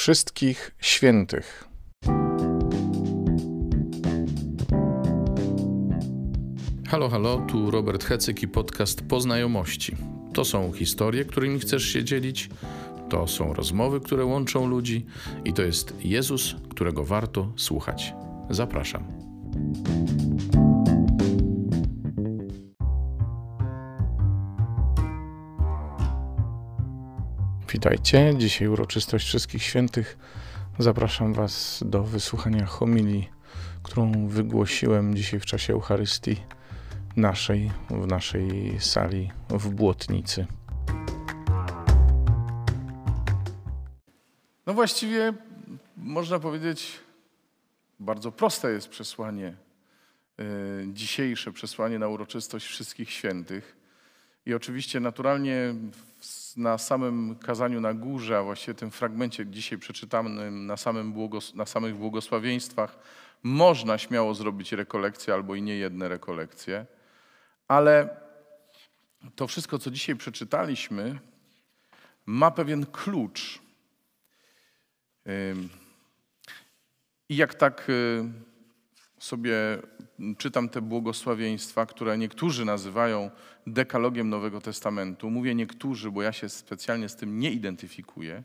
wszystkich świętych. Halo, halo, tu Robert Hecyk i podcast Poznajomości. To są historie, którymi chcesz się dzielić, to są rozmowy, które łączą ludzi i to jest Jezus, którego warto słuchać. Zapraszam. Witajcie. Dzisiaj uroczystość Wszystkich Świętych. Zapraszam Was do wysłuchania homilii, którą wygłosiłem dzisiaj w czasie Eucharystii naszej, w naszej sali w Błotnicy. No właściwie można powiedzieć, bardzo proste jest przesłanie, yy, dzisiejsze przesłanie na uroczystość Wszystkich Świętych. I oczywiście naturalnie na samym kazaniu na górze, a właściwie tym fragmencie dzisiaj przeczytanym na, samym błogos- na samych błogosławieństwach, można śmiało zrobić rekolekcję albo i nie jedne rekolekcje, ale to wszystko, co dzisiaj przeczytaliśmy, ma pewien klucz. I jak tak y, sobie czytam te błogosławieństwa, które niektórzy nazywają dekalogiem Nowego Testamentu, mówię niektórzy, bo ja się specjalnie z tym nie identyfikuję,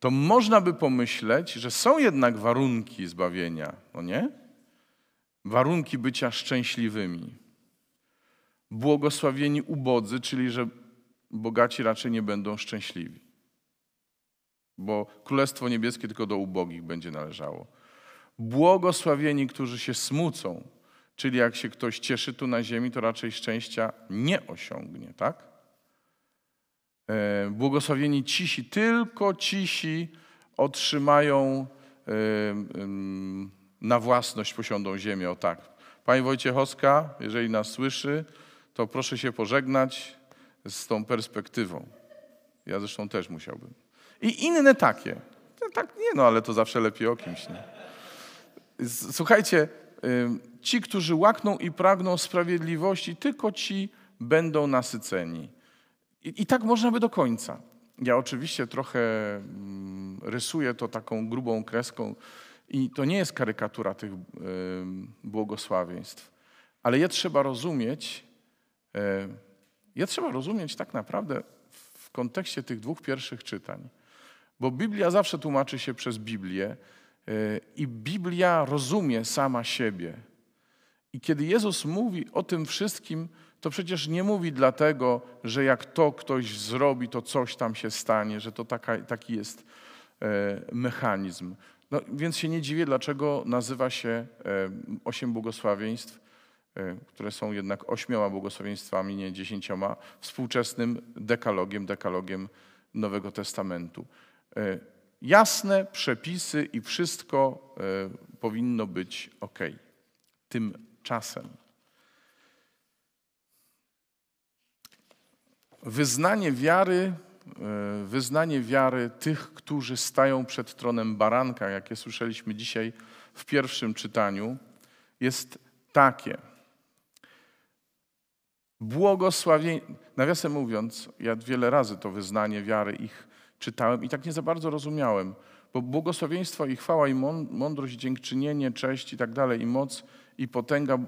to można by pomyśleć, że są jednak warunki zbawienia, no nie? Warunki bycia szczęśliwymi. Błogosławieni ubodzy, czyli że bogaci raczej nie będą szczęśliwi. Bo Królestwo Niebieskie tylko do ubogich będzie należało. Błogosławieni, którzy się smucą, czyli jak się ktoś cieszy tu na ziemi, to raczej szczęścia nie osiągnie, tak? E, błogosławieni cisi, tylko cisi otrzymają e, na własność, posiądą ziemię, o tak. Pani Wojciechowska, jeżeli nas słyszy, to proszę się pożegnać z tą perspektywą. Ja zresztą też musiałbym. I inne takie. Tak nie, no ale to zawsze lepiej o kimś, nie? Słuchajcie, ci, którzy łakną i pragną sprawiedliwości, tylko ci będą nasyceni. I, I, tak można by do końca. Ja oczywiście trochę rysuję to taką grubą kreską i to nie jest karykatura tych błogosławieństw, ale je trzeba rozumieć, je trzeba rozumieć tak naprawdę w kontekście tych dwóch pierwszych czytań. Bo Biblia zawsze tłumaczy się przez Biblię i Biblia rozumie sama siebie. I kiedy Jezus mówi o tym wszystkim, to przecież nie mówi dlatego, że jak to ktoś zrobi, to coś tam się stanie, że to taka, taki jest e, mechanizm. No, więc się nie dziwię, dlaczego nazywa się e, osiem błogosławieństw, e, które są jednak ośmioma błogosławieństwami, nie dziesięcioma, współczesnym dekalogiem, dekalogiem Nowego Testamentu jasne przepisy i wszystko e, powinno być ok. Tymczasem wyznanie wiary, e, wyznanie wiary tych, którzy stają przed tronem baranka, jakie słyszeliśmy dzisiaj w pierwszym czytaniu, jest takie. Błogosławienie, nawiasem mówiąc, ja wiele razy to wyznanie wiary ich czytałem i tak nie za bardzo rozumiałem, bo błogosławieństwo i chwała i mądrość, dziękczynienie, cześć i tak dalej, i moc i potęga,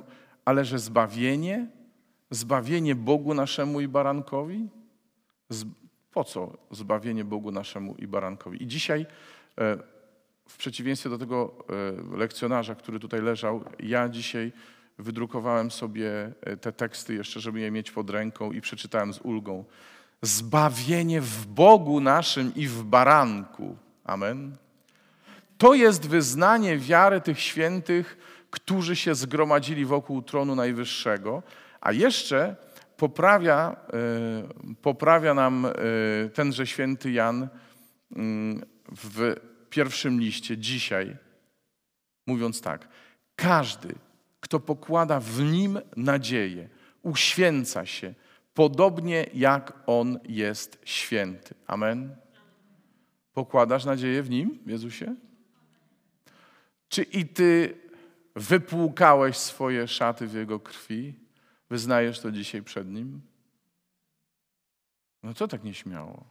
ale że zbawienie, zbawienie Bogu naszemu i barankowi? Po co zbawienie Bogu naszemu i barankowi? I dzisiaj e, w przeciwieństwie do tego e, lekcjonarza, który tutaj leżał, ja dzisiaj wydrukowałem sobie e, te teksty jeszcze, żeby je mieć pod ręką i przeczytałem z ulgą zbawienie w Bogu naszym i w baranku. Amen. To jest wyznanie wiary tych świętych, którzy się zgromadzili wokół tronu Najwyższego, a jeszcze poprawia, e, poprawia nam e, tenże święty Jan mm, w pierwszym liście dzisiaj, mówiąc tak: Każdy, kto pokłada w nim nadzieję, uświęca się, podobnie jak On jest święty. Amen. Pokładasz nadzieję w Nim, Jezusie? Czy i Ty wypłukałeś swoje szaty w Jego krwi? Wyznajesz to dzisiaj przed Nim? No co tak nieśmiało?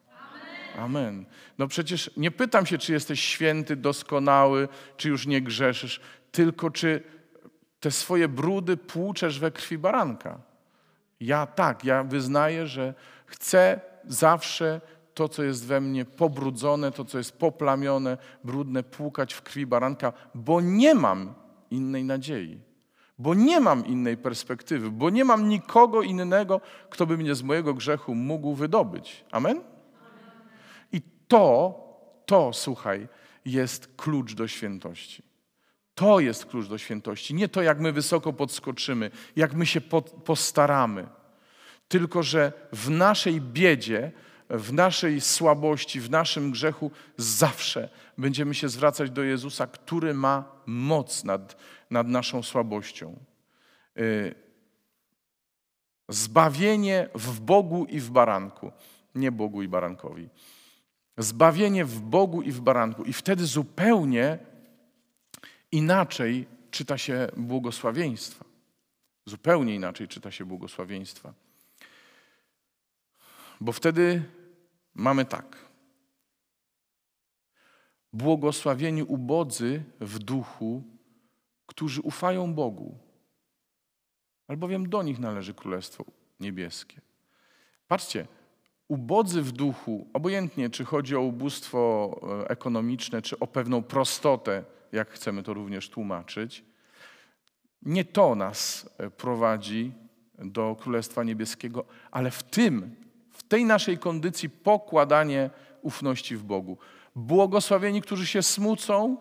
Amen. No przecież nie pytam się, czy jesteś święty, doskonały, czy już nie grzeszysz, tylko czy te swoje brudy płuczesz we krwi baranka. Ja tak, ja wyznaję, że chcę zawsze to, co jest we mnie pobrudzone, to, co jest poplamione, brudne, płukać w krwi baranka, bo nie mam innej nadziei, bo nie mam innej perspektywy, bo nie mam nikogo innego, kto by mnie z mojego grzechu mógł wydobyć. Amen? I to, to, słuchaj, jest klucz do świętości. To jest klucz do świętości. Nie to, jak my wysoko podskoczymy, jak my się postaramy, tylko że w naszej biedzie, w naszej słabości, w naszym grzechu zawsze będziemy się zwracać do Jezusa, który ma moc nad, nad naszą słabością. Y, zbawienie w Bogu i w baranku. Nie Bogu i barankowi. Zbawienie w Bogu i w baranku. I wtedy zupełnie inaczej czyta się błogosławieństwa. Zupełnie inaczej czyta się błogosławieństwa. Bo wtedy mamy tak. Błogosławieni ubodzy w duchu, którzy ufają Bogu, albowiem do nich należy Królestwo Niebieskie. Patrzcie, ubodzy w duchu, obojętnie czy chodzi o ubóstwo e, ekonomiczne, czy o pewną prostotę, jak chcemy to również tłumaczyć, nie to nas e, prowadzi do Królestwa Niebieskiego, ale w tym, w tej naszej kondycji pokładanie ufności w Bogu. Błogosławieni, którzy się smucą,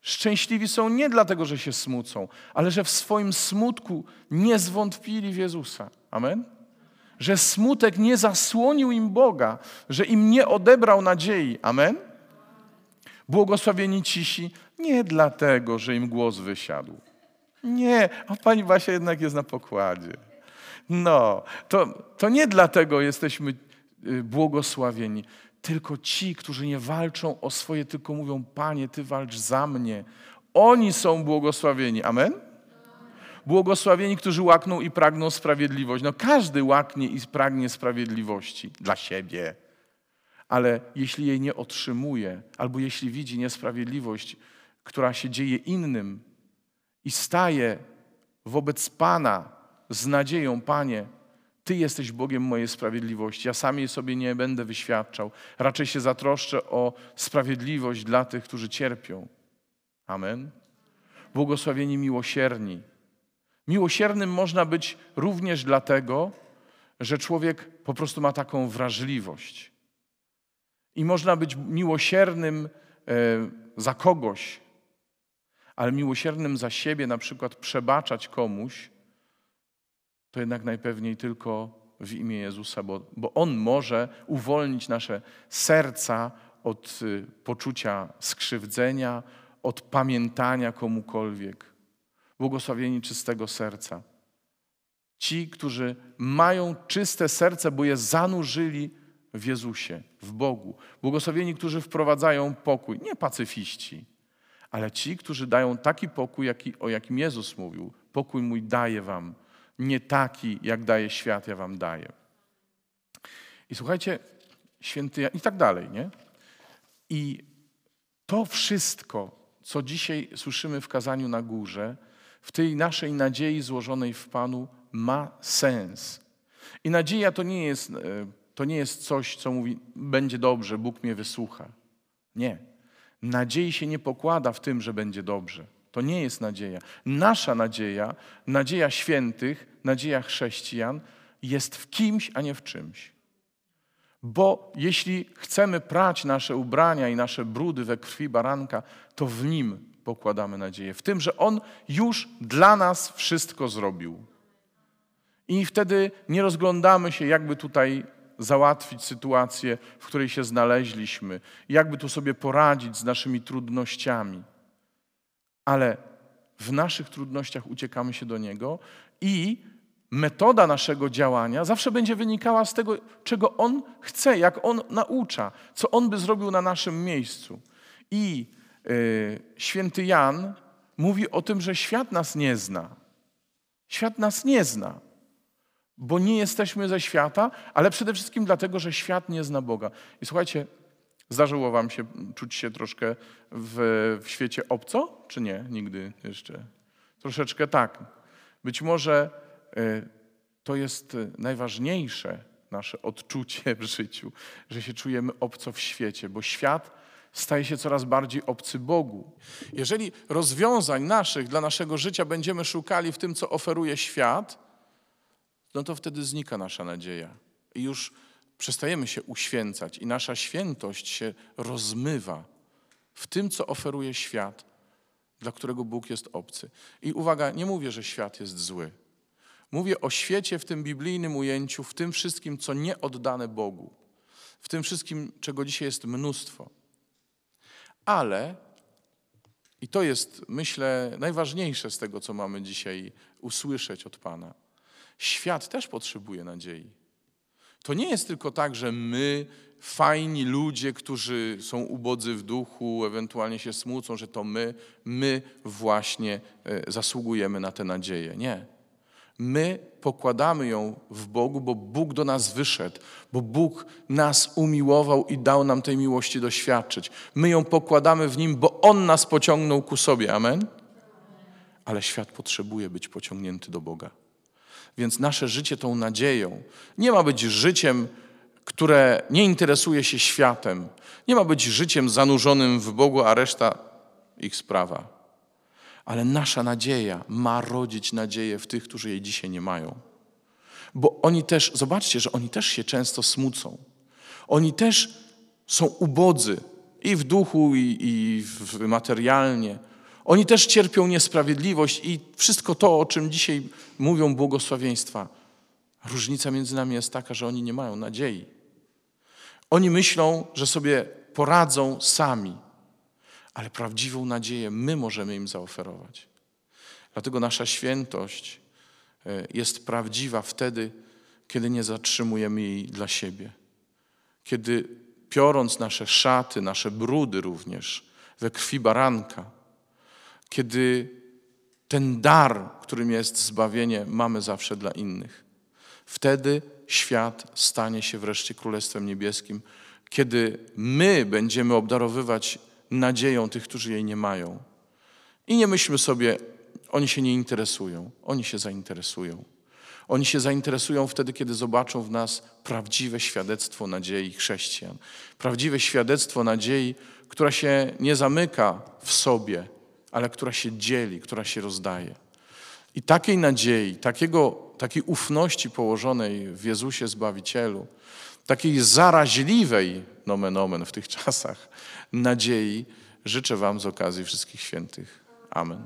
szczęśliwi są nie dlatego, że się smucą, ale że w swoim smutku nie zwątpili w Jezusa. Amen? Że smutek nie zasłonił im Boga, że im nie odebrał nadziei. Amen? Błogosławieni cisi nie dlatego, że im głos wysiadł. Nie, a pani Basia jednak jest na pokładzie. No, to, to nie dlatego jesteśmy y, błogosławieni, tylko ci, którzy nie walczą o swoje, tylko mówią: Panie, Ty walcz za mnie. Oni są błogosławieni. Amen? Błogosławieni, którzy łakną i pragną sprawiedliwość. No każdy łaknie i pragnie sprawiedliwości dla siebie. Ale jeśli jej nie otrzymuje, albo jeśli widzi niesprawiedliwość, która się dzieje innym i staje wobec Pana z nadzieją, Panie, Ty jesteś Bogiem mojej sprawiedliwości. Ja sam jej sobie nie będę wyświadczał. Raczej się zatroszczę o sprawiedliwość dla tych, którzy cierpią. Amen. Błogosławieni miłosierni. Miłosiernym można być również dlatego, że człowiek po prostu ma taką wrażliwość. I można być miłosiernym e, za kogoś, ale miłosiernym za siebie, na przykład przebaczać komuś, to jednak najpewniej tylko w imię Jezusa, bo, bo On może uwolnić nasze serca od y, poczucia skrzywdzenia, od pamiętania komukolwiek. Błogosławieni czystego serca. Ci, którzy mają czyste serce, bo je zanurzyli w Jezusie, w Bogu. Błogosławieni, którzy wprowadzają pokój, nie pacyfiści, ale ci, którzy dają taki pokój, jaki, o jakim Jezus mówił. Pokój mój daję wam, nie taki, jak daje świat, ja wam daję. I słuchajcie, święty i tak dalej, nie? I to wszystko, co dzisiaj słyszymy w kazaniu na górze, w tej naszej nadziei złożonej w Panu, ma sens. I nadzieja to nie jest, e, to nie jest coś, co mówi, będzie dobrze, Bóg mnie wysłucha. Nie. Nadziei się nie pokłada w tym, że będzie dobrze. To nie jest nadzieja. Nasza nadzieja, nadzieja świętych, nadzieja chrześcijan jest w kimś, a nie w czymś. Bo jeśli chcemy prać nasze ubrania i nasze brudy we krwi baranka, to w nim pokładamy nadzieję. W tym, że on już dla nas wszystko zrobił. I wtedy nie rozglądamy się, jakby tutaj załatwić sytuację, w której się znaleźliśmy, jakby tu sobie poradzić z naszymi trudnościami. Ale w naszych trudnościach uciekamy się do Niego i metoda naszego działania zawsze będzie wynikała z tego, czego On chce, jak On naucza, co On by zrobił na naszym miejscu. I yy, święty Jan mówi o tym, że świat nas nie zna. Świat nas nie zna bo nie jesteśmy ze świata, ale przede wszystkim dlatego, że świat nie zna Boga. I słuchajcie, Zdarzyło wam się czuć się troszkę w, w świecie obco, czy nie? Nigdy jeszcze. Troszeczkę tak. Być może y, to jest najważniejsze nasze odczucie w życiu, że się czujemy obco w świecie, bo świat staje się coraz bardziej obcy Bogu. Jeżeli rozwiązań naszych dla naszego życia będziemy szukali w tym, co oferuje świat, no to wtedy znika nasza nadzieja. I już przestajemy się uświęcać i nasza świętość się rozmywa w tym, co oferuje świat, dla którego Bóg jest obcy. I uwaga, nie mówię, że świat jest zły. Mówię o świecie w tym biblijnym ujęciu, w tym wszystkim, co nie oddane Bogu, w tym wszystkim, czego dzisiaj jest mnóstwo. Ale, i to jest, myślę, najważniejsze z tego, co mamy dzisiaj usłyszeć od Pana, świat też potrzebuje nadziei. To nie jest tylko tak, że my, fajni ludzie, którzy są ubodzy w duchu, ewentualnie się smucą, że to my, my właśnie e, zasługujemy na tę nadzieję. Nie. My pokładamy ją w Bogu, bo Bóg do nas wyszedł, bo Bóg nas umiłował i dał nam tej miłości doświadczyć. My ją pokładamy w Nim, bo On nas pociągnął ku sobie. Amen? Ale świat potrzebuje być pociągnięty do Boga. Więc nasze życie tą nadzieją nie ma być życiem, które nie interesuje się światem. Nie ma być życiem zanurzonym w Bogu, a reszta ich sprawa. Ale nasza nadzieja ma rodzić nadzieję w tych, którzy jej dzisiaj nie mają. Bo oni też, zobaczcie, że oni też się często smucą. Oni też są ubodzy i w duchu, i, i w materialnie. Oni też cierpią niesprawiedliwość i wszystko to, o czym dzisiaj mówią błogosławieństwa. Różnica między nami jest taka, że oni nie mają nadziei. Oni myślą, że sobie poradzą sami ale prawdziwą nadzieję my możemy im zaoferować. Dlatego nasza świętość e, jest prawdziwa wtedy, kiedy nie zatrzymujemy jej dla siebie. Kiedy piorąc nasze szaty, nasze brudy również we krwi baranka, kiedy ten dar, którym jest zbawienie, mamy zawsze dla innych. Wtedy świat stanie się wreszcie Królestwem Niebieskim, kiedy my będziemy obdarowywać nadzieją tych, którzy jej nie mają. I nie myślmy sobie, oni się nie interesują. Oni się zainteresują. Oni się zainteresują wtedy, kiedy zobaczą w nas prawdziwe świadectwo nadziei chrześcijan. Prawdziwe świadectwo nadziei, która się nie zamyka w sobie, ale która się dzieli, która się rozdaje. I takiej nadziei, takiego, takiej ufności położonej w Jezusie Zbawicielu, takiej zaraźliwej, nomen omen w tych czasach, nadziei życzę Wam z okazji Wszystkich Świętych. Amen.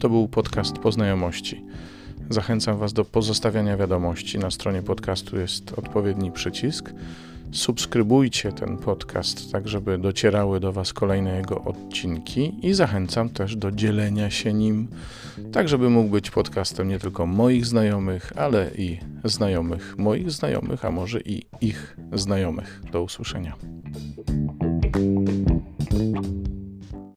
To był podcast Poznajomości. Zachęcam Was do pozostawiania wiadomości. Na stronie podcastu jest odpowiedni przycisk subskrybujcie ten podcast, tak żeby docierały do Was kolejne jego odcinki i zachęcam też do dzielenia się nim, tak żeby mógł być podcastem nie tylko moich znajomych, ale i znajomych moich znajomych, a może i ich znajomych. Do usłyszenia.